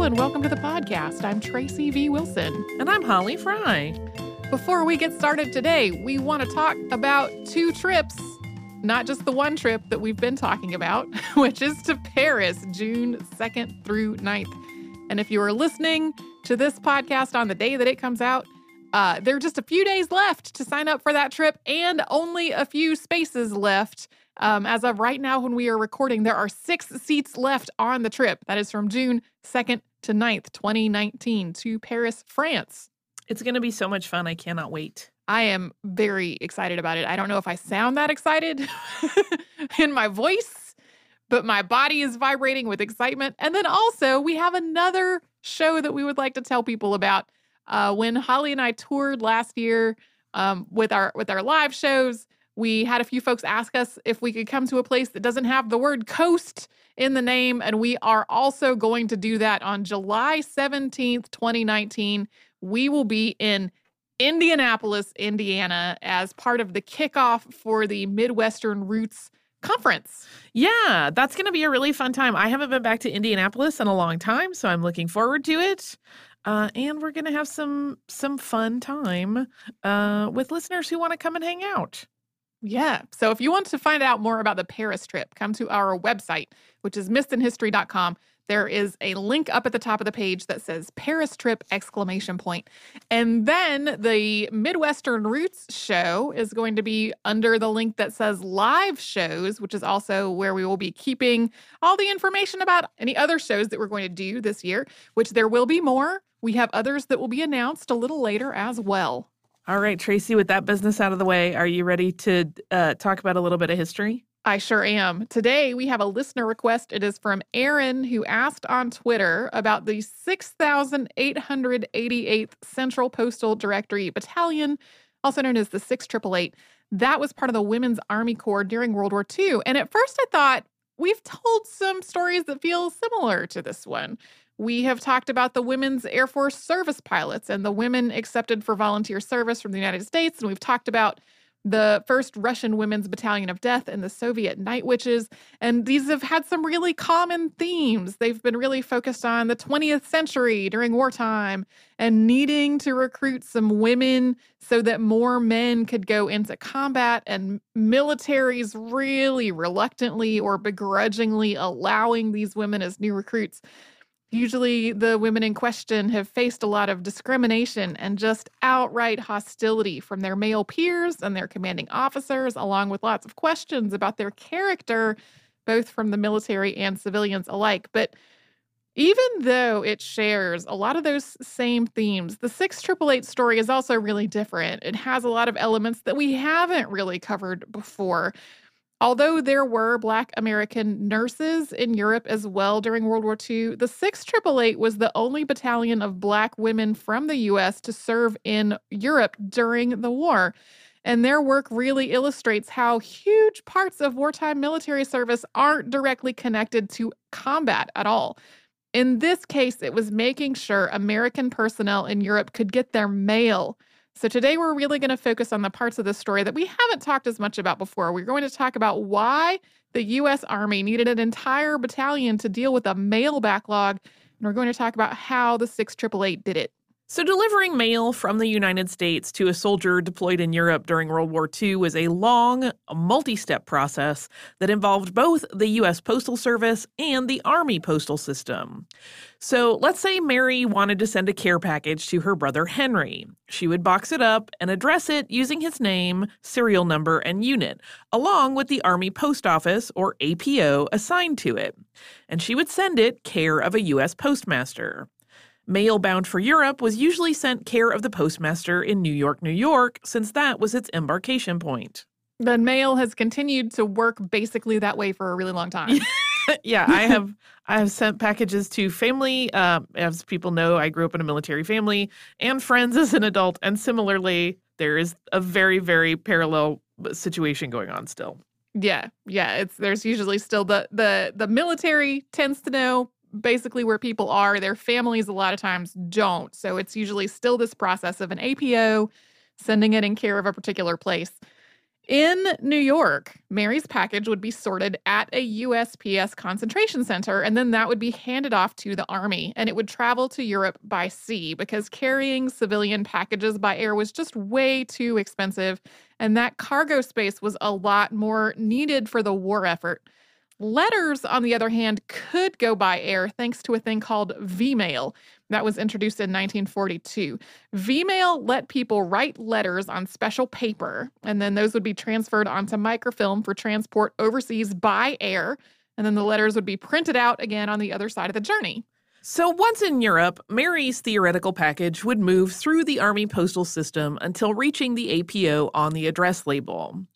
Hello and welcome to the podcast. I'm Tracy V. Wilson. And I'm Holly Fry. Before we get started today, we want to talk about two trips, not just the one trip that we've been talking about, which is to Paris, June 2nd through 9th. And if you are listening to this podcast on the day that it comes out, uh, there are just a few days left to sign up for that trip and only a few spaces left. Um, as of right now, when we are recording, there are six seats left on the trip. That is from June 2nd to 9th, 2019, to Paris, France. It's going to be so much fun. I cannot wait. I am very excited about it. I don't know if I sound that excited in my voice, but my body is vibrating with excitement. And then also, we have another show that we would like to tell people about. Uh, when Holly and I toured last year um, with our with our live shows, we had a few folks ask us if we could come to a place that doesn't have the word coast in the name, and we are also going to do that on July 17th, 2019. We will be in Indianapolis, Indiana, as part of the kickoff for the Midwestern Roots Conference. Yeah, that's going to be a really fun time. I haven't been back to Indianapolis in a long time, so I'm looking forward to it. Uh, and we're going to have some some fun time uh, with listeners who want to come and hang out. Yeah. So if you want to find out more about the Paris trip, come to our website, which is missedinhistory.com. There is a link up at the top of the page that says Paris trip exclamation point. And then the Midwestern Roots show is going to be under the link that says live shows, which is also where we will be keeping all the information about any other shows that we're going to do this year, which there will be more. We have others that will be announced a little later as well. All right, Tracy, with that business out of the way, are you ready to uh, talk about a little bit of history? I sure am. Today we have a listener request. It is from Aaron, who asked on Twitter about the 6,888th Central Postal Directory Battalion, also known as the 6888. That was part of the Women's Army Corps during World War II. And at first I thought, we've told some stories that feel similar to this one. We have talked about the women's Air Force service pilots and the women accepted for volunteer service from the United States. And we've talked about the first Russian Women's Battalion of Death and the Soviet Night Witches. And these have had some really common themes. They've been really focused on the 20th century during wartime and needing to recruit some women so that more men could go into combat, and militaries really reluctantly or begrudgingly allowing these women as new recruits. Usually, the women in question have faced a lot of discrimination and just outright hostility from their male peers and their commanding officers, along with lots of questions about their character, both from the military and civilians alike. But even though it shares a lot of those same themes, the 6888 story is also really different. It has a lot of elements that we haven't really covered before. Although there were Black American nurses in Europe as well during World War II, the 6888 was the only battalion of Black women from the U.S. to serve in Europe during the war. And their work really illustrates how huge parts of wartime military service aren't directly connected to combat at all. In this case, it was making sure American personnel in Europe could get their mail. So, today we're really going to focus on the parts of the story that we haven't talked as much about before. We're going to talk about why the U.S. Army needed an entire battalion to deal with a mail backlog. And we're going to talk about how the 6888 did it. So, delivering mail from the United States to a soldier deployed in Europe during World War II was a long, multi step process that involved both the U.S. Postal Service and the Army postal system. So, let's say Mary wanted to send a care package to her brother Henry. She would box it up and address it using his name, serial number, and unit, along with the Army Post Office, or APO, assigned to it. And she would send it care of a U.S. postmaster. Mail bound for Europe was usually sent care of the postmaster in New York, New York, since that was its embarkation point. The mail has continued to work basically that way for a really long time. yeah, I have I have sent packages to family. Uh, as people know, I grew up in a military family and friends as an adult, and similarly, there is a very very parallel situation going on still. Yeah, yeah. It's there's usually still the the the military tends to know basically where people are. Their families, a lot of times, don't. So it's usually still this process of an APO sending it in care of a particular place. In New York, Mary's package would be sorted at a USPS concentration center, and then that would be handed off to the Army, and it would travel to Europe by sea because carrying civilian packages by air was just way too expensive, and that cargo space was a lot more needed for the war effort. Letters, on the other hand, could go by air thanks to a thing called V-mail that was introduced in 1942. V-mail let people write letters on special paper, and then those would be transferred onto microfilm for transport overseas by air, and then the letters would be printed out again on the other side of the journey. So, once in Europe, Mary's theoretical package would move through the Army postal system until reaching the APO on the address label.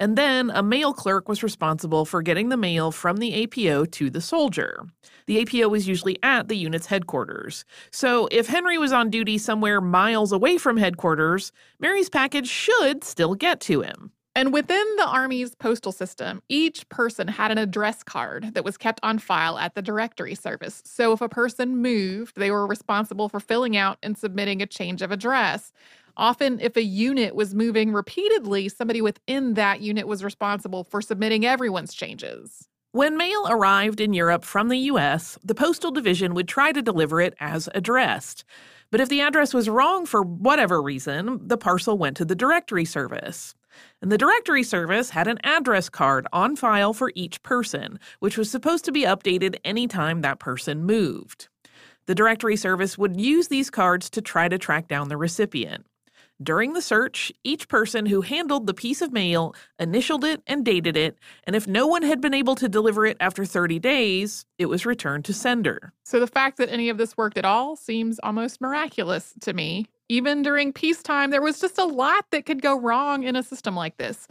And then a mail clerk was responsible for getting the mail from the APO to the soldier. The APO was usually at the unit's headquarters. So if Henry was on duty somewhere miles away from headquarters, Mary's package should still get to him. And within the Army's postal system, each person had an address card that was kept on file at the directory service. So if a person moved, they were responsible for filling out and submitting a change of address. Often, if a unit was moving repeatedly, somebody within that unit was responsible for submitting everyone's changes. When mail arrived in Europe from the US, the Postal Division would try to deliver it as addressed. But if the address was wrong for whatever reason, the parcel went to the Directory Service. And the Directory Service had an address card on file for each person, which was supposed to be updated anytime that person moved. The Directory Service would use these cards to try to track down the recipient. During the search, each person who handled the piece of mail initialed it and dated it, and if no one had been able to deliver it after 30 days, it was returned to sender. So the fact that any of this worked at all seems almost miraculous to me. Even during peacetime, there was just a lot that could go wrong in a system like this.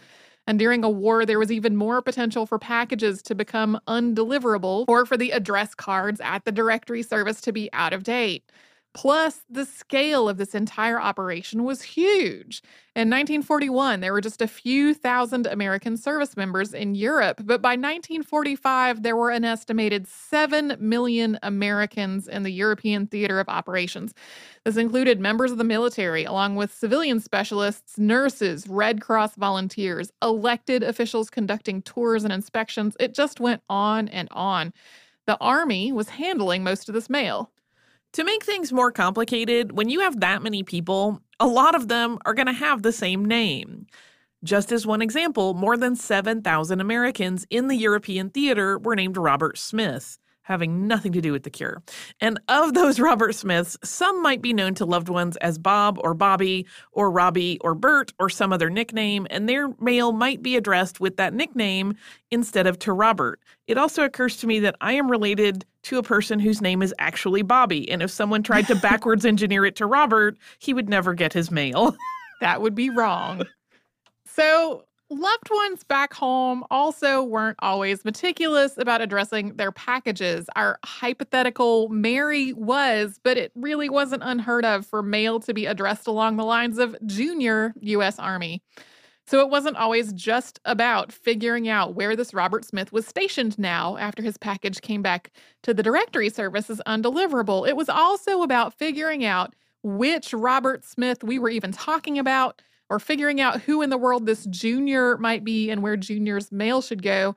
And during a war, there was even more potential for packages to become undeliverable or for the address cards at the directory service to be out of date. Plus, the scale of this entire operation was huge. In 1941, there were just a few thousand American service members in Europe, but by 1945, there were an estimated 7 million Americans in the European theater of operations. This included members of the military, along with civilian specialists, nurses, Red Cross volunteers, elected officials conducting tours and inspections. It just went on and on. The Army was handling most of this mail. To make things more complicated, when you have that many people, a lot of them are going to have the same name. Just as one example, more than 7,000 Americans in the European theater were named Robert Smith having nothing to do with the cure. And of those Robert Smiths, some might be known to loved ones as Bob or Bobby or Robbie or Bert or some other nickname, and their mail might be addressed with that nickname instead of to Robert. It also occurs to me that I am related to a person whose name is actually Bobby, and if someone tried to backwards engineer it to Robert, he would never get his mail. that would be wrong. So, Loved ones back home also weren't always meticulous about addressing their packages. Our hypothetical Mary was, but it really wasn't unheard of for mail to be addressed along the lines of junior U.S. Army. So it wasn't always just about figuring out where this Robert Smith was stationed now after his package came back to the directory service as undeliverable. It was also about figuring out which Robert Smith we were even talking about or figuring out who in the world this junior might be and where junior's mail should go.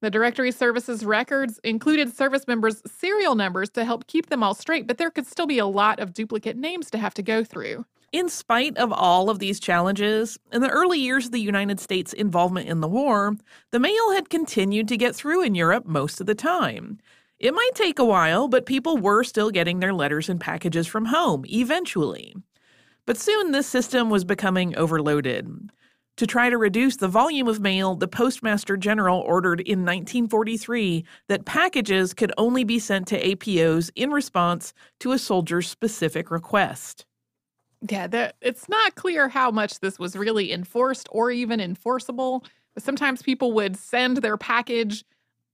The Directory Services records included service members' serial numbers to help keep them all straight, but there could still be a lot of duplicate names to have to go through. In spite of all of these challenges, in the early years of the United States' involvement in the war, the mail had continued to get through in Europe most of the time. It might take a while, but people were still getting their letters and packages from home eventually. But soon this system was becoming overloaded. To try to reduce the volume of mail, the Postmaster General ordered in 1943 that packages could only be sent to APOs in response to a soldier's specific request. Yeah, that it's not clear how much this was really enforced or even enforceable. But Sometimes people would send their package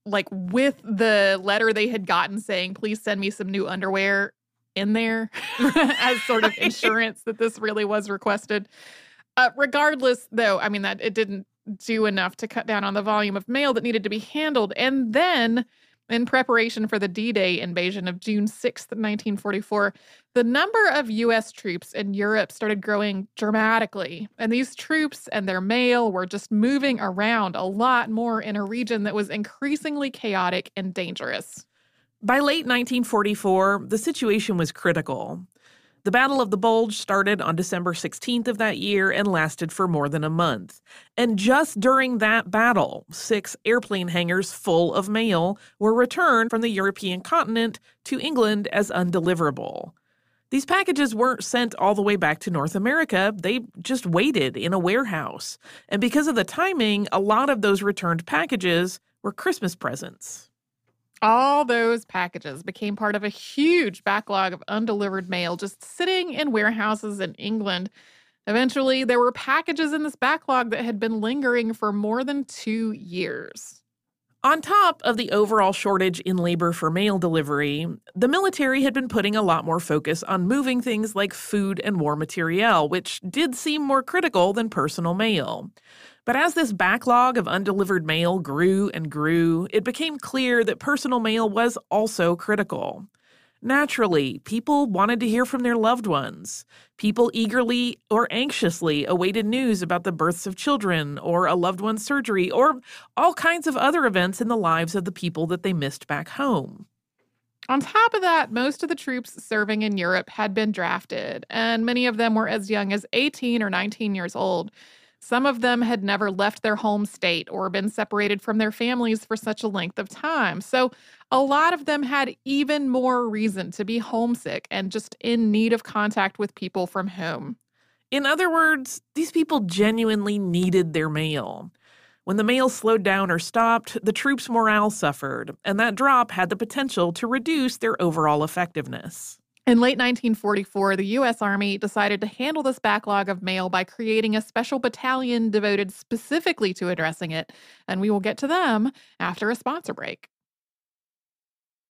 like with the letter they had gotten saying, please send me some new underwear in there as sort of insurance that this really was requested. Uh, regardless, though, I mean, that it didn't do enough to cut down on the volume of mail that needed to be handled. And then, in preparation for the D Day invasion of June 6th, 1944, the number of U.S. troops in Europe started growing dramatically. And these troops and their mail were just moving around a lot more in a region that was increasingly chaotic and dangerous. By late 1944, the situation was critical. The Battle of the Bulge started on December 16th of that year and lasted for more than a month. And just during that battle, six airplane hangars full of mail were returned from the European continent to England as undeliverable. These packages weren't sent all the way back to North America, they just waited in a warehouse. And because of the timing, a lot of those returned packages were Christmas presents. All those packages became part of a huge backlog of undelivered mail just sitting in warehouses in England. Eventually, there were packages in this backlog that had been lingering for more than two years. On top of the overall shortage in labor for mail delivery, the military had been putting a lot more focus on moving things like food and war materiel, which did seem more critical than personal mail. But as this backlog of undelivered mail grew and grew, it became clear that personal mail was also critical. Naturally, people wanted to hear from their loved ones. People eagerly or anxiously awaited news about the births of children, or a loved one's surgery, or all kinds of other events in the lives of the people that they missed back home. On top of that, most of the troops serving in Europe had been drafted, and many of them were as young as 18 or 19 years old. Some of them had never left their home state or been separated from their families for such a length of time. So, a lot of them had even more reason to be homesick and just in need of contact with people from home. In other words, these people genuinely needed their mail. When the mail slowed down or stopped, the troops' morale suffered, and that drop had the potential to reduce their overall effectiveness. In late 1944, the U.S. Army decided to handle this backlog of mail by creating a special battalion devoted specifically to addressing it, and we will get to them after a sponsor break.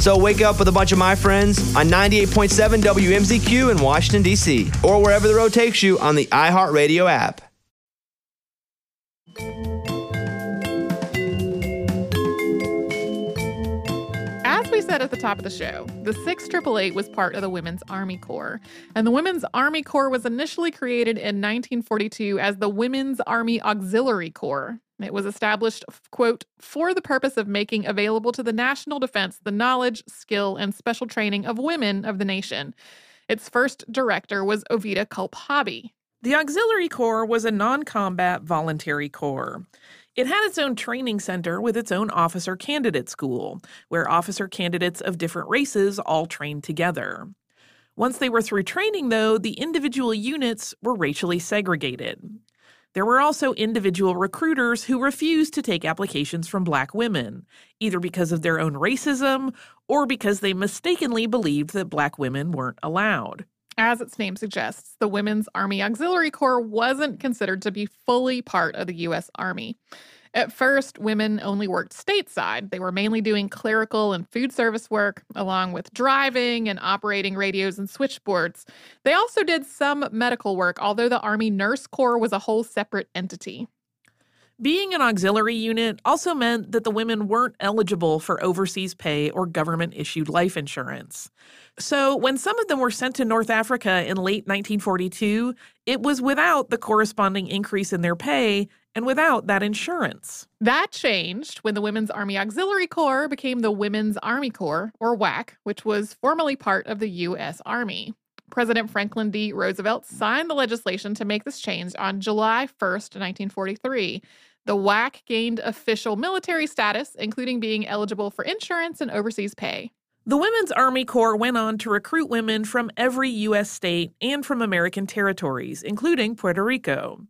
So wake up with a bunch of my friends on 98.7 WMZQ in Washington, D.C., or wherever the road takes you on the iHeartRadio app. As we said at the top of the show, the 6888 was part of the Women's Army Corps. And the Women's Army Corps was initially created in 1942 as the Women's Army Auxiliary Corps. It was established, quote, for the purpose of making available to the national defense the knowledge, skill, and special training of women of the nation. Its first director was Culp Hobby. The Auxiliary Corps was a non combat voluntary corps. It had its own training center with its own officer candidate school, where officer candidates of different races all trained together. Once they were through training, though, the individual units were racially segregated. There were also individual recruiters who refused to take applications from black women, either because of their own racism or because they mistakenly believed that black women weren't allowed. As its name suggests, the Women's Army Auxiliary Corps wasn't considered to be fully part of the U.S. Army. At first, women only worked stateside. They were mainly doing clerical and food service work, along with driving and operating radios and switchboards. They also did some medical work, although the Army Nurse Corps was a whole separate entity. Being an auxiliary unit also meant that the women weren't eligible for overseas pay or government issued life insurance. So, when some of them were sent to North Africa in late 1942, it was without the corresponding increase in their pay and without that insurance. That changed when the Women's Army Auxiliary Corps became the Women's Army Corps, or WAC, which was formerly part of the U.S. Army. President Franklin D. Roosevelt signed the legislation to make this change on July 1st, 1943. The WAC gained official military status, including being eligible for insurance and overseas pay. The Women's Army Corps went on to recruit women from every U.S. state and from American territories, including Puerto Rico.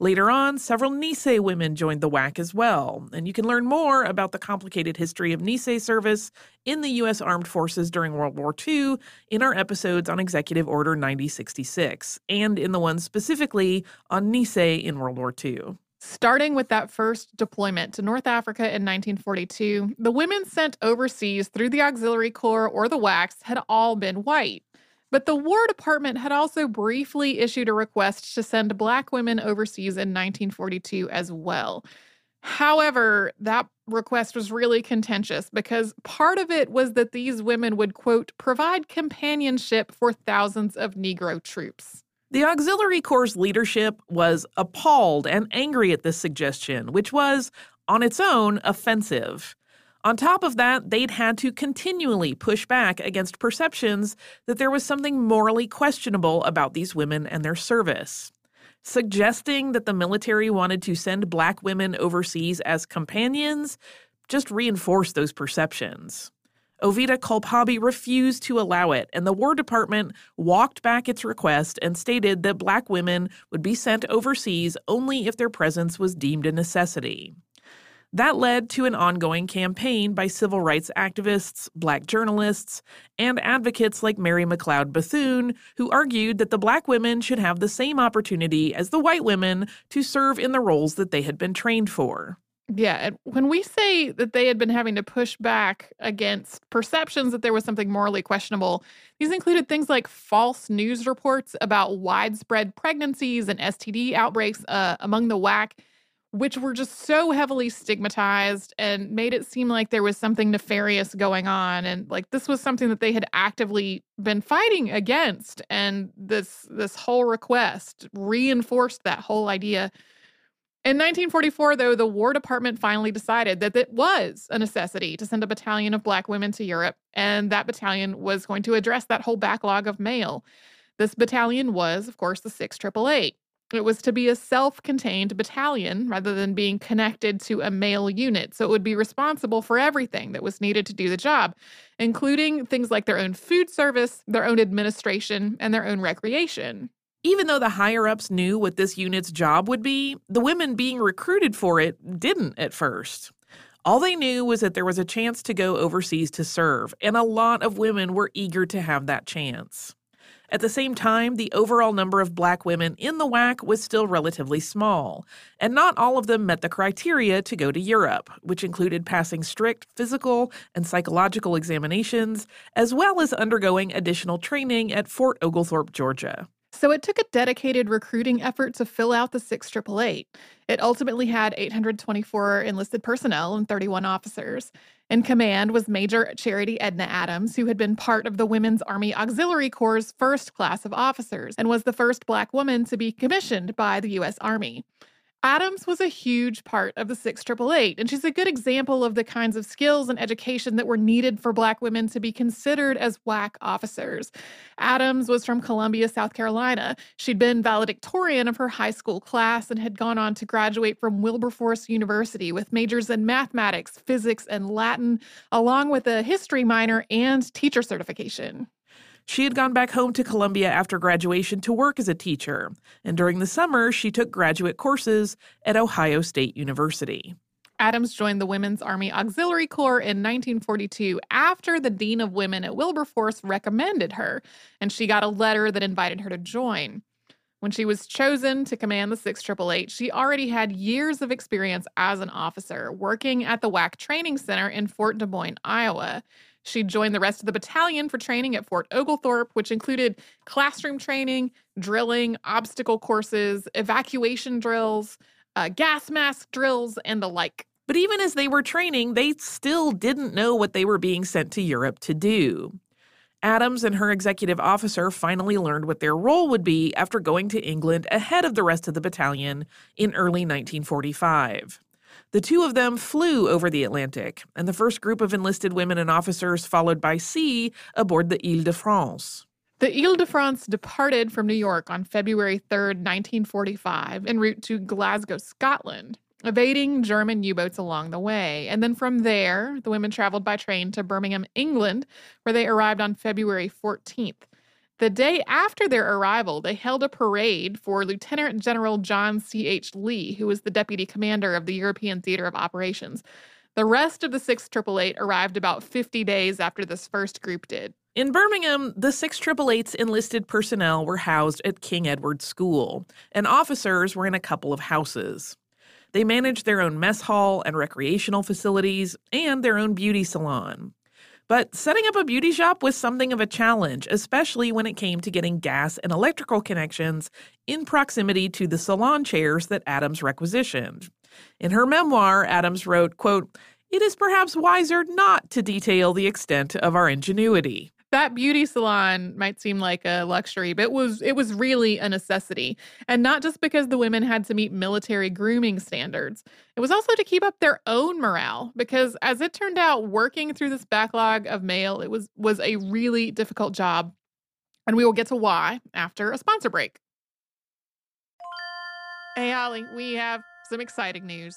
Later on, several Nisei women joined the WAC as well, and you can learn more about the complicated history of Nisei service in the U.S. Armed Forces during World War II in our episodes on Executive Order 9066, and in the one specifically on Nisei in World War II. Starting with that first deployment to North Africa in 1942, the women sent overseas through the Auxiliary Corps or the WACs had all been white. But the War Department had also briefly issued a request to send Black women overseas in 1942 as well. However, that request was really contentious because part of it was that these women would, quote, provide companionship for thousands of Negro troops. The Auxiliary Corps' leadership was appalled and angry at this suggestion, which was, on its own, offensive. On top of that, they'd had to continually push back against perceptions that there was something morally questionable about these women and their service. Suggesting that the military wanted to send black women overseas as companions just reinforced those perceptions. Culp Hobby refused to allow it, and the War Department walked back its request and stated that black women would be sent overseas only if their presence was deemed a necessity. That led to an ongoing campaign by civil rights activists, black journalists, and advocates like Mary McLeod Bethune, who argued that the black women should have the same opportunity as the white women to serve in the roles that they had been trained for. Yeah, when we say that they had been having to push back against perceptions that there was something morally questionable, these included things like false news reports about widespread pregnancies and STD outbreaks uh, among the WAC, which were just so heavily stigmatized and made it seem like there was something nefarious going on, and like this was something that they had actively been fighting against, and this this whole request reinforced that whole idea. In 1944, though, the War Department finally decided that it was a necessity to send a battalion of black women to Europe, and that battalion was going to address that whole backlog of mail. This battalion was, of course, the 6888. It was to be a self contained battalion rather than being connected to a male unit. So it would be responsible for everything that was needed to do the job, including things like their own food service, their own administration, and their own recreation. Even though the higher ups knew what this unit's job would be, the women being recruited for it didn't at first. All they knew was that there was a chance to go overseas to serve, and a lot of women were eager to have that chance. At the same time, the overall number of black women in the WAC was still relatively small, and not all of them met the criteria to go to Europe, which included passing strict physical and psychological examinations, as well as undergoing additional training at Fort Oglethorpe, Georgia. So it took a dedicated recruiting effort to fill out the 6888. It ultimately had 824 enlisted personnel and 31 officers. In command was Major Charity Edna Adams, who had been part of the Women's Army Auxiliary Corps' first class of officers and was the first Black woman to be commissioned by the U.S. Army. Adams was a huge part of the 6888, and she's a good example of the kinds of skills and education that were needed for Black women to be considered as WAC officers. Adams was from Columbia, South Carolina. She'd been valedictorian of her high school class and had gone on to graduate from Wilberforce University with majors in mathematics, physics, and Latin, along with a history minor and teacher certification. She had gone back home to Columbia after graduation to work as a teacher, and during the summer, she took graduate courses at Ohio State University. Adams joined the Women's Army Auxiliary Corps in 1942 after the Dean of Women at Wilberforce recommended her, and she got a letter that invited her to join. When she was chosen to command the 6888, she already had years of experience as an officer working at the WAC Training Center in Fort Des Moines, Iowa. She joined the rest of the battalion for training at Fort Oglethorpe, which included classroom training, drilling, obstacle courses, evacuation drills, uh, gas mask drills, and the like. But even as they were training, they still didn't know what they were being sent to Europe to do. Adams and her executive officer finally learned what their role would be after going to England ahead of the rest of the battalion in early 1945. The two of them flew over the Atlantic, and the first group of enlisted women and officers followed by sea aboard the Ile de France. The Ile de France departed from New York on February 3, 1945, en route to Glasgow, Scotland, evading German U boats along the way. And then from there, the women traveled by train to Birmingham, England, where they arrived on February 14th. The day after their arrival, they held a parade for Lieutenant General John C.H. Lee, who was the deputy commander of the European Theater of Operations. The rest of the 6888 arrived about 50 days after this first group did. In Birmingham, the 6888's enlisted personnel were housed at King Edward School, and officers were in a couple of houses. They managed their own mess hall and recreational facilities and their own beauty salon. But setting up a beauty shop was something of a challenge, especially when it came to getting gas and electrical connections in proximity to the salon chairs that Adams requisitioned. In her memoir, Adams wrote, quote, It is perhaps wiser not to detail the extent of our ingenuity that beauty salon might seem like a luxury, but it was it was really a necessity. And not just because the women had to meet military grooming standards. It was also to keep up their own morale because as it turned out working through this backlog of mail, it was was a really difficult job. And we will get to why after a sponsor break. Hey Holly, we have some exciting news.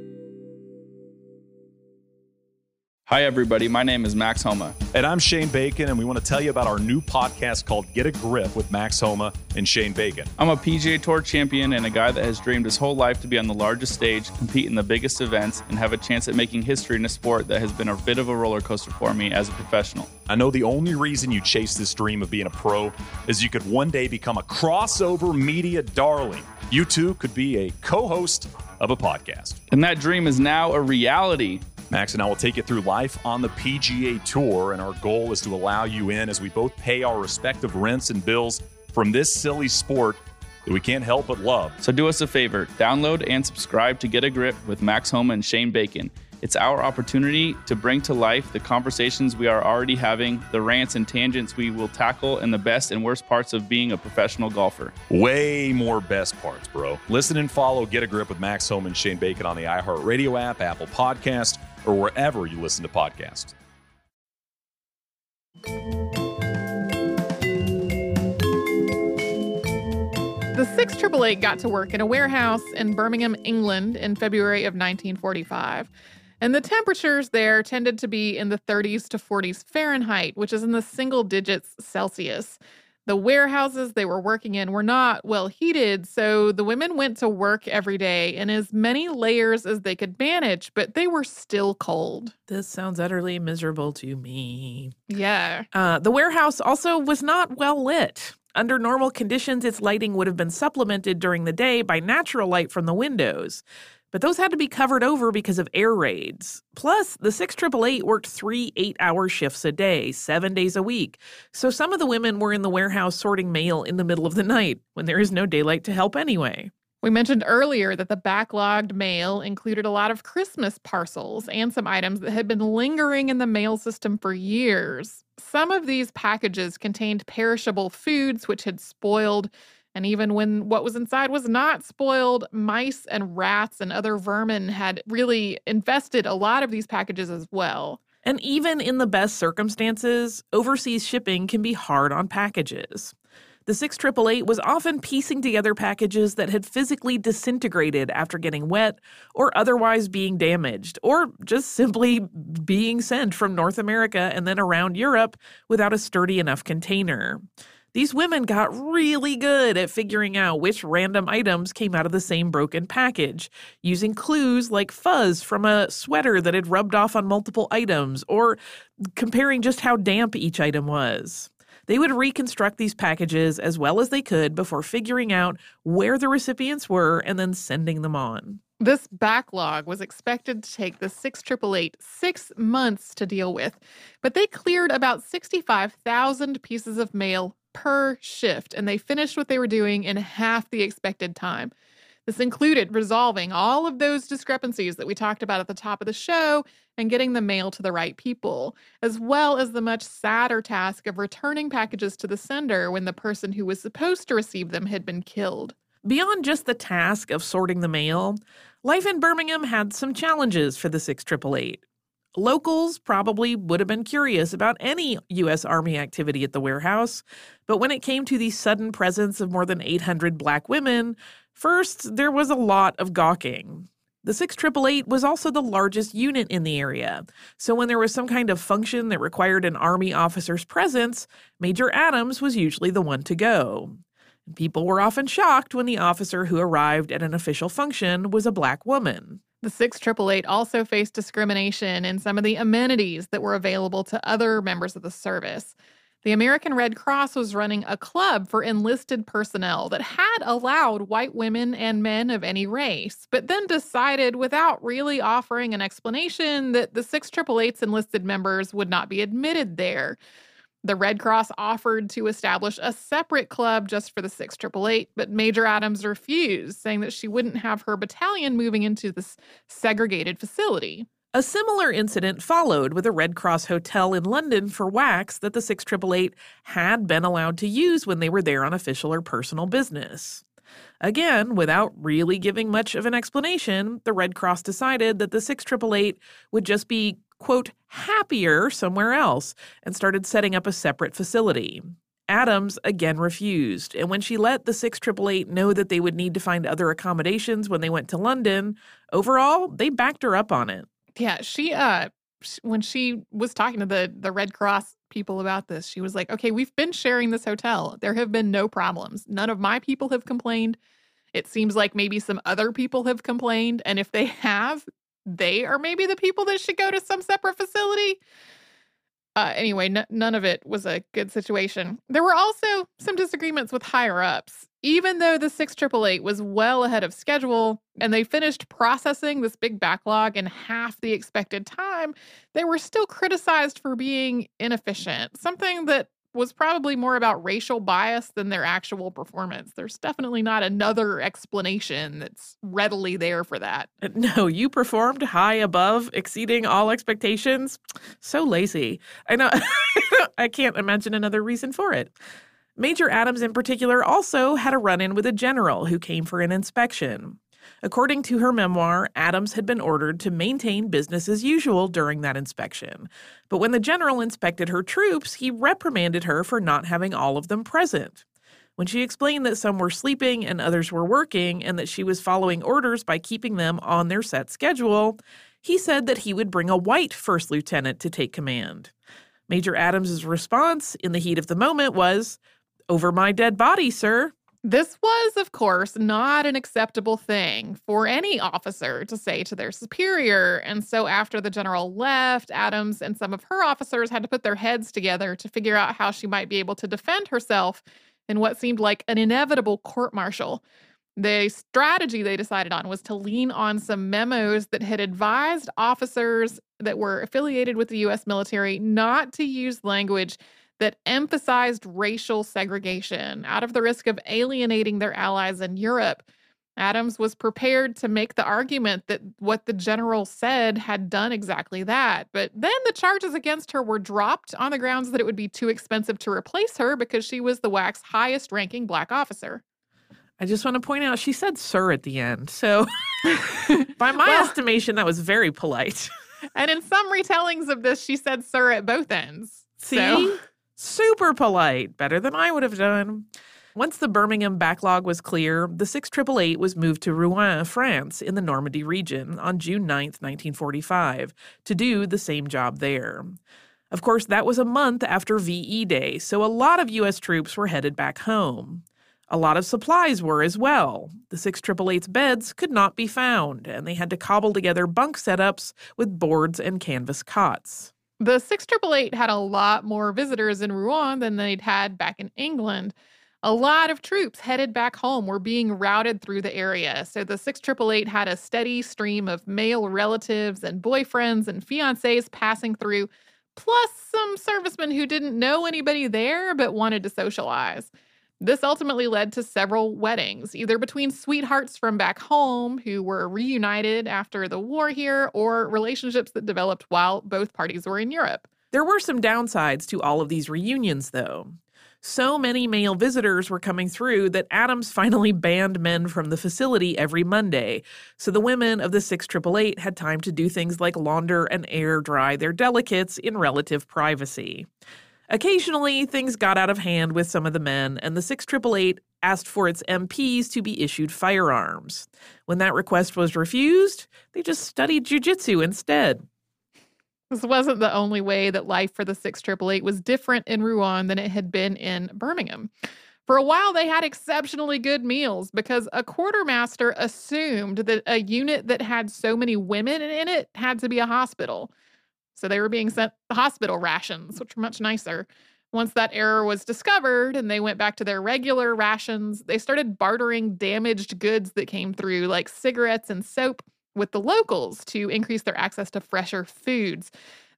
Hi, everybody. My name is Max Homa. And I'm Shane Bacon, and we want to tell you about our new podcast called Get a Grip with Max Homa and Shane Bacon. I'm a PGA Tour champion and a guy that has dreamed his whole life to be on the largest stage, compete in the biggest events, and have a chance at making history in a sport that has been a bit of a roller coaster for me as a professional. I know the only reason you chase this dream of being a pro is you could one day become a crossover media darling. You too could be a co host of a podcast. And that dream is now a reality. Max and I will take you through life on the PGA Tour, and our goal is to allow you in as we both pay our respective rents and bills from this silly sport that we can't help but love. So do us a favor download and subscribe to Get a Grip with Max Homa and Shane Bacon. It's our opportunity to bring to life the conversations we are already having, the rants and tangents we will tackle, and the best and worst parts of being a professional golfer. Way more best parts, bro. Listen and follow Get a Grip with Max Homa and Shane Bacon on the iHeartRadio app, Apple Podcast, or wherever you listen to podcasts. The 688 got to work in a warehouse in Birmingham, England in February of 1945. And the temperatures there tended to be in the 30s to 40s Fahrenheit, which is in the single digits Celsius. The warehouses they were working in were not well heated, so the women went to work every day in as many layers as they could manage, but they were still cold. This sounds utterly miserable to me. Yeah. Uh, the warehouse also was not well lit. Under normal conditions, its lighting would have been supplemented during the day by natural light from the windows. But those had to be covered over because of air raids. Plus, the 6888 worked three eight hour shifts a day, seven days a week. So some of the women were in the warehouse sorting mail in the middle of the night when there is no daylight to help anyway. We mentioned earlier that the backlogged mail included a lot of Christmas parcels and some items that had been lingering in the mail system for years. Some of these packages contained perishable foods which had spoiled, and even when what was inside was not spoiled, mice and rats and other vermin had really infested a lot of these packages as well. And even in the best circumstances, overseas shipping can be hard on packages. The 6888 was often piecing together packages that had physically disintegrated after getting wet or otherwise being damaged, or just simply being sent from North America and then around Europe without a sturdy enough container. These women got really good at figuring out which random items came out of the same broken package, using clues like fuzz from a sweater that had rubbed off on multiple items, or comparing just how damp each item was. They would reconstruct these packages as well as they could before figuring out where the recipients were and then sending them on. This backlog was expected to take the 6888 six months to deal with, but they cleared about 65,000 pieces of mail per shift, and they finished what they were doing in half the expected time. This included resolving all of those discrepancies that we talked about at the top of the show and getting the mail to the right people, as well as the much sadder task of returning packages to the sender when the person who was supposed to receive them had been killed. Beyond just the task of sorting the mail, life in Birmingham had some challenges for the 6888. Locals probably would have been curious about any U.S. Army activity at the warehouse, but when it came to the sudden presence of more than 800 black women, first, there was a lot of gawking. The 6888 was also the largest unit in the area, so when there was some kind of function that required an Army officer's presence, Major Adams was usually the one to go. People were often shocked when the officer who arrived at an official function was a black woman. The 6888 also faced discrimination in some of the amenities that were available to other members of the service. The American Red Cross was running a club for enlisted personnel that had allowed white women and men of any race, but then decided without really offering an explanation that the 6888's enlisted members would not be admitted there. The Red Cross offered to establish a separate club just for the 6888, but Major Adams refused, saying that she wouldn't have her battalion moving into this segregated facility. A similar incident followed with a Red Cross hotel in London for WACs that the 6888 had been allowed to use when they were there on official or personal business. Again, without really giving much of an explanation, the Red Cross decided that the 6888 would just be, quote, happier somewhere else and started setting up a separate facility. Adams again refused, and when she let the 6888 know that they would need to find other accommodations when they went to London, overall, they backed her up on it. Yeah, she uh when she was talking to the the Red Cross people about this, she was like, "Okay, we've been sharing this hotel. There have been no problems. None of my people have complained. It seems like maybe some other people have complained, and if they have, they are maybe the people that should go to some separate facility." Uh, anyway, n- none of it was a good situation. There were also some disagreements with higher ups. Even though the 6888 was well ahead of schedule and they finished processing this big backlog in half the expected time, they were still criticized for being inefficient, something that was probably more about racial bias than their actual performance. There's definitely not another explanation that's readily there for that. No, you performed high above, exceeding all expectations. So lazy. I know. I can't imagine another reason for it. Major Adams, in particular, also had a run in with a general who came for an inspection. According to her memoir, Adams had been ordered to maintain business as usual during that inspection. But when the general inspected her troops, he reprimanded her for not having all of them present. When she explained that some were sleeping and others were working, and that she was following orders by keeping them on their set schedule, he said that he would bring a white first lieutenant to take command. Major Adams's response in the heat of the moment was, Over my dead body, sir. This was, of course, not an acceptable thing for any officer to say to their superior. And so, after the general left, Adams and some of her officers had to put their heads together to figure out how she might be able to defend herself in what seemed like an inevitable court martial. The strategy they decided on was to lean on some memos that had advised officers that were affiliated with the US military not to use language that emphasized racial segregation out of the risk of alienating their allies in Europe. Adams was prepared to make the argument that what the general said had done exactly that. But then the charges against her were dropped on the grounds that it would be too expensive to replace her because she was the WAC's highest ranking black officer. I just want to point out she said sir at the end. So, by my Well- estimation, that was very polite. And in some retellings of this, she said sir at both ends. See? So- Super polite. Better than I would have done. Once the Birmingham backlog was clear, the 6888 was moved to Rouen, France, in the Normandy region on June 9, 1945, to do the same job there. Of course, that was a month after VE Day, so a lot of U.S. troops were headed back home. A lot of supplies were as well. The 6888's beds could not be found, and they had to cobble together bunk setups with boards and canvas cots. The 6888 had a lot more visitors in Rouen than they'd had back in England. A lot of troops headed back home were being routed through the area. So the 6888 had a steady stream of male relatives and boyfriends and fiancés passing through, plus some servicemen who didn't know anybody there but wanted to socialize. This ultimately led to several weddings, either between sweethearts from back home who were reunited after the war here, or relationships that developed while both parties were in Europe. There were some downsides to all of these reunions, though. So many male visitors were coming through that Adams finally banned men from the facility every Monday, so the women of the 6888 had time to do things like launder and air dry their delicates in relative privacy. Occasionally, things got out of hand with some of the men, and the 6888 asked for its MPs to be issued firearms. When that request was refused, they just studied jujitsu instead. This wasn't the only way that life for the 6888 was different in Rouen than it had been in Birmingham. For a while, they had exceptionally good meals because a quartermaster assumed that a unit that had so many women in it had to be a hospital. So they were being sent hospital rations, which were much nicer. Once that error was discovered and they went back to their regular rations, they started bartering damaged goods that came through, like cigarettes and soap, with the locals to increase their access to fresher foods.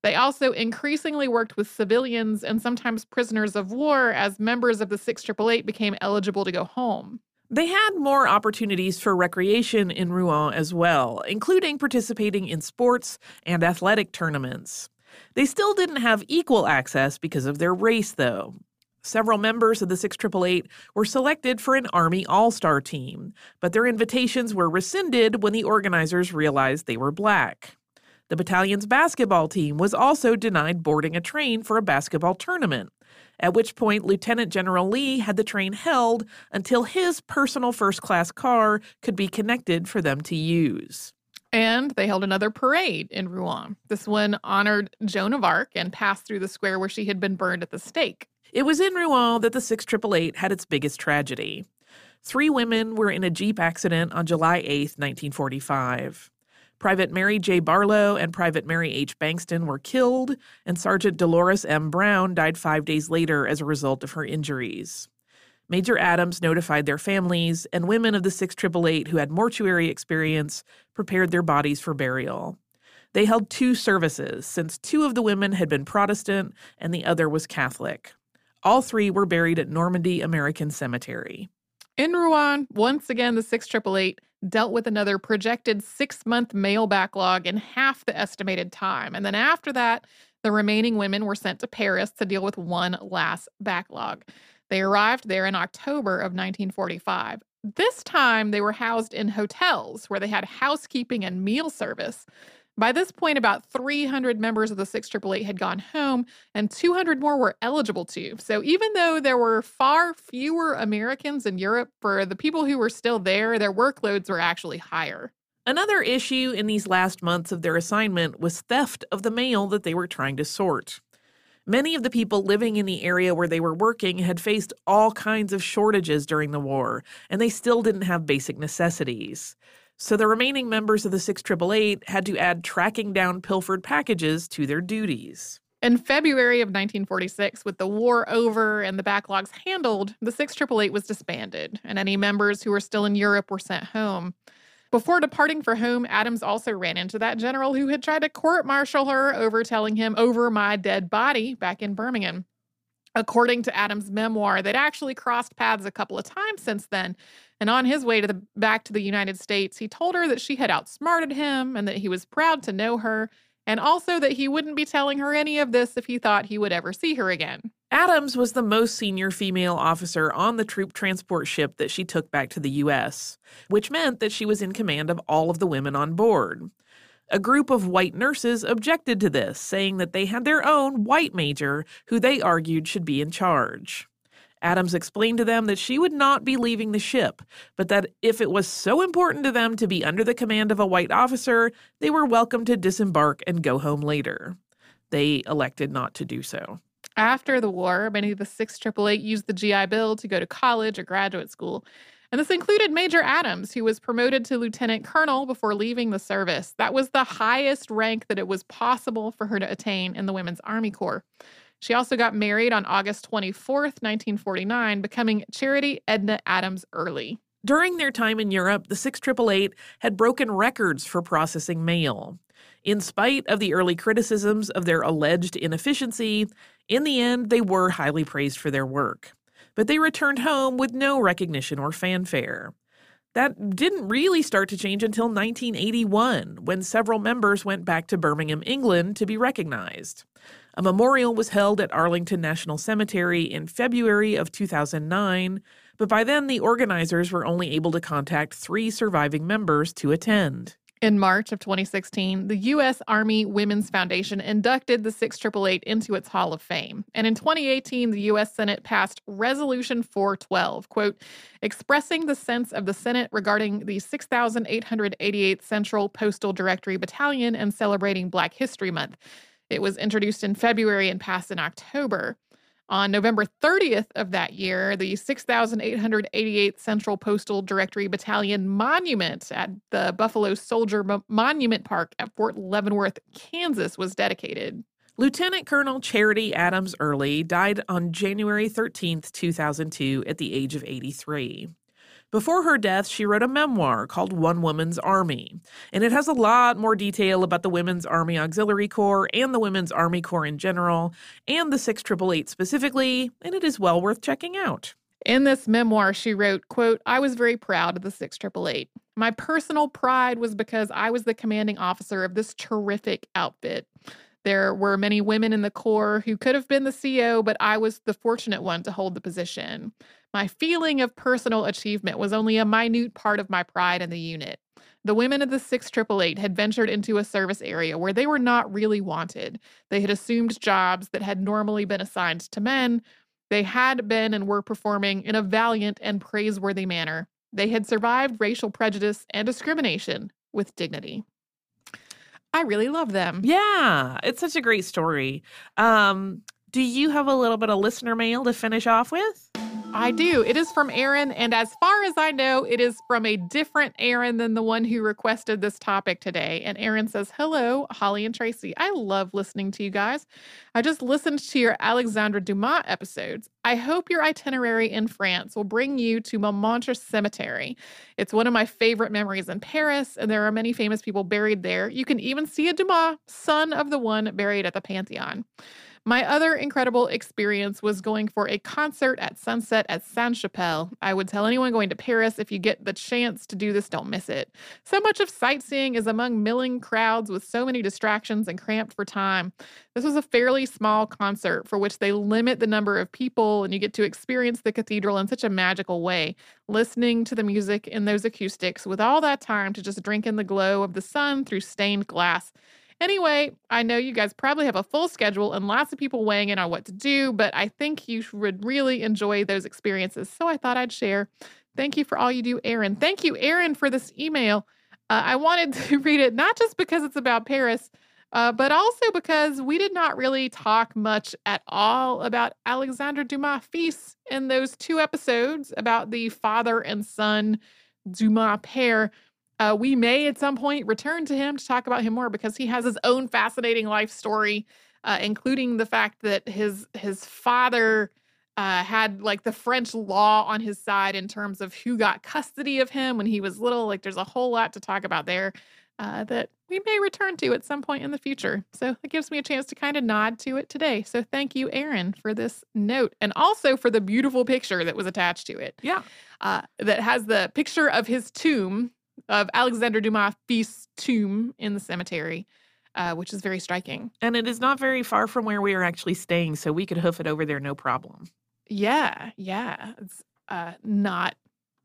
They also increasingly worked with civilians and sometimes prisoners of war as members of the 6888 became eligible to go home. They had more opportunities for recreation in Rouen as well, including participating in sports and athletic tournaments. They still didn't have equal access because of their race, though. Several members of the 6888 were selected for an Army All Star team, but their invitations were rescinded when the organizers realized they were black. The battalion's basketball team was also denied boarding a train for a basketball tournament, at which point Lieutenant General Lee had the train held until his personal first class car could be connected for them to use. And they held another parade in Rouen. This one honored Joan of Arc and passed through the square where she had been burned at the stake. It was in Rouen that the 6888 had its biggest tragedy. Three women were in a Jeep accident on July 8, 1945. Private Mary J. Barlow and Private Mary H. Bankston were killed, and Sergeant Dolores M. Brown died five days later as a result of her injuries. Major Adams notified their families, and women of the 6888 who had mortuary experience prepared their bodies for burial. They held two services, since two of the women had been Protestant and the other was Catholic. All three were buried at Normandy American Cemetery. In Rouen, once again, the 6888 dealt with another projected six month mail backlog in half the estimated time. And then after that, the remaining women were sent to Paris to deal with one last backlog. They arrived there in October of 1945. This time, they were housed in hotels where they had housekeeping and meal service. By this point, about 300 members of the 6888 had gone home, and 200 more were eligible to. So, even though there were far fewer Americans in Europe, for the people who were still there, their workloads were actually higher. Another issue in these last months of their assignment was theft of the mail that they were trying to sort. Many of the people living in the area where they were working had faced all kinds of shortages during the war, and they still didn't have basic necessities. So the remaining members of the 6888 had to add tracking down pilfered packages to their duties. In February of 1946, with the war over and the backlogs handled, the 6888 was disbanded, and any members who were still in Europe were sent home. Before departing for home, Adams also ran into that general who had tried to court martial her over telling him over my dead body back in Birmingham. According to Adams' memoir, they'd actually crossed paths a couple of times since then, and on his way to the back to the United States, he told her that she had outsmarted him and that he was proud to know her, and also that he wouldn't be telling her any of this if he thought he would ever see her again. Adams was the most senior female officer on the troop transport ship that she took back to the U.S., which meant that she was in command of all of the women on board. A group of white nurses objected to this, saying that they had their own white major who they argued should be in charge. Adams explained to them that she would not be leaving the ship, but that if it was so important to them to be under the command of a white officer, they were welcome to disembark and go home later. They elected not to do so. After the war, many of the 6888 used the GI Bill to go to college or graduate school. And this included Major Adams, who was promoted to lieutenant colonel before leaving the service. That was the highest rank that it was possible for her to attain in the Women's Army Corps. She also got married on August 24th, 1949, becoming Charity Edna Adams Early. During their time in Europe, the 6888 had broken records for processing mail. In spite of the early criticisms of their alleged inefficiency, in the end, they were highly praised for their work. But they returned home with no recognition or fanfare. That didn't really start to change until 1981, when several members went back to Birmingham, England to be recognized. A memorial was held at Arlington National Cemetery in February of 2009, but by then the organizers were only able to contact three surviving members to attend. In March of 2016, the U.S. Army Women's Foundation inducted the 6888 into its Hall of Fame. And in 2018, the U.S. Senate passed Resolution 412, quote, expressing the sense of the Senate regarding the 6,888th Central Postal Directory Battalion and celebrating Black History Month. It was introduced in February and passed in October. On November 30th of that year, the 6,888th Central Postal Directory Battalion Monument at the Buffalo Soldier Mo- Monument Park at Fort Leavenworth, Kansas, was dedicated. Lieutenant Colonel Charity Adams Early died on January 13th, 2002, at the age of 83. Before her death, she wrote a memoir called One Woman's Army, and it has a lot more detail about the Women's Army Auxiliary Corps and the Women's Army Corps in general, and the 6888 specifically, and it is well worth checking out. In this memoir, she wrote, quote, I was very proud of the 6888. My personal pride was because I was the commanding officer of this terrific outfit. There were many women in the Corps who could have been the CO, but I was the fortunate one to hold the position. My feeling of personal achievement was only a minute part of my pride in the unit. The women of the 6888 had ventured into a service area where they were not really wanted. They had assumed jobs that had normally been assigned to men. They had been and were performing in a valiant and praiseworthy manner. They had survived racial prejudice and discrimination with dignity. I really love them. Yeah, it's such a great story. Um, do you have a little bit of listener mail to finish off with? I do. It is from Aaron, and as far as I know, it is from a different Aaron than the one who requested this topic today. And Aaron says, Hello, Holly and Tracy. I love listening to you guys. I just listened to your Alexandre Dumas episodes. I hope your itinerary in France will bring you to Montmartre Cemetery. It's one of my favorite memories in Paris, and there are many famous people buried there. You can even see a Dumas, son of the one buried at the Pantheon. My other incredible experience was going for a concert at sunset at Sainte Chapelle. I would tell anyone going to Paris if you get the chance to do this, don't miss it. So much of sightseeing is among milling crowds with so many distractions and cramped for time. This was a fairly small concert for which they limit the number of people, and you get to experience the cathedral in such a magical way, listening to the music in those acoustics with all that time to just drink in the glow of the sun through stained glass. Anyway, I know you guys probably have a full schedule and lots of people weighing in on what to do, but I think you would really enjoy those experiences. So I thought I'd share. Thank you for all you do, Aaron. Thank you, Aaron, for this email. Uh, I wanted to read it not just because it's about Paris, uh, but also because we did not really talk much at all about Alexandre Dumas Fils in those two episodes about the father and son Dumas pair. Uh, we may at some point return to him to talk about him more because he has his own fascinating life story, uh, including the fact that his his father uh, had like the French law on his side in terms of who got custody of him when he was little. Like, there's a whole lot to talk about there uh, that we may return to at some point in the future. So it gives me a chance to kind of nod to it today. So thank you, Aaron, for this note and also for the beautiful picture that was attached to it. Yeah. Uh, that has the picture of his tomb of Alexander Dumas Fils' tomb in the cemetery, uh, which is very striking. And it is not very far from where we are actually staying, so we could hoof it over there no problem. Yeah, yeah, it's uh, not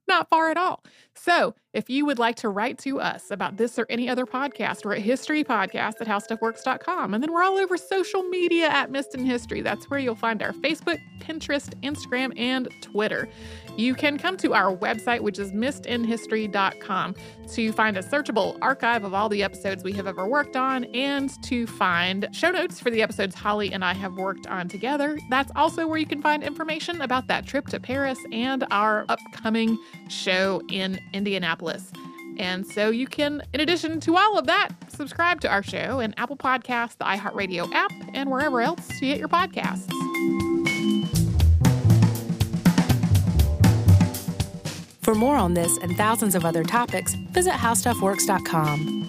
not far at all. So, if you would like to write to us about this or any other podcast, we're at historypodcast at howstuffworks.com. And then we're all over social media at Missed in History. That's where you'll find our Facebook, Pinterest, Instagram, and Twitter. You can come to our website, which is missedinhistory.com, to find a searchable archive of all the episodes we have ever worked on and to find show notes for the episodes Holly and I have worked on together. That's also where you can find information about that trip to Paris and our upcoming show in Indianapolis. And so you can, in addition to all of that, subscribe to our show in Apple Podcasts, the iHeartRadio app, and wherever else you get your podcasts. For more on this and thousands of other topics, visit howstuffworks.com.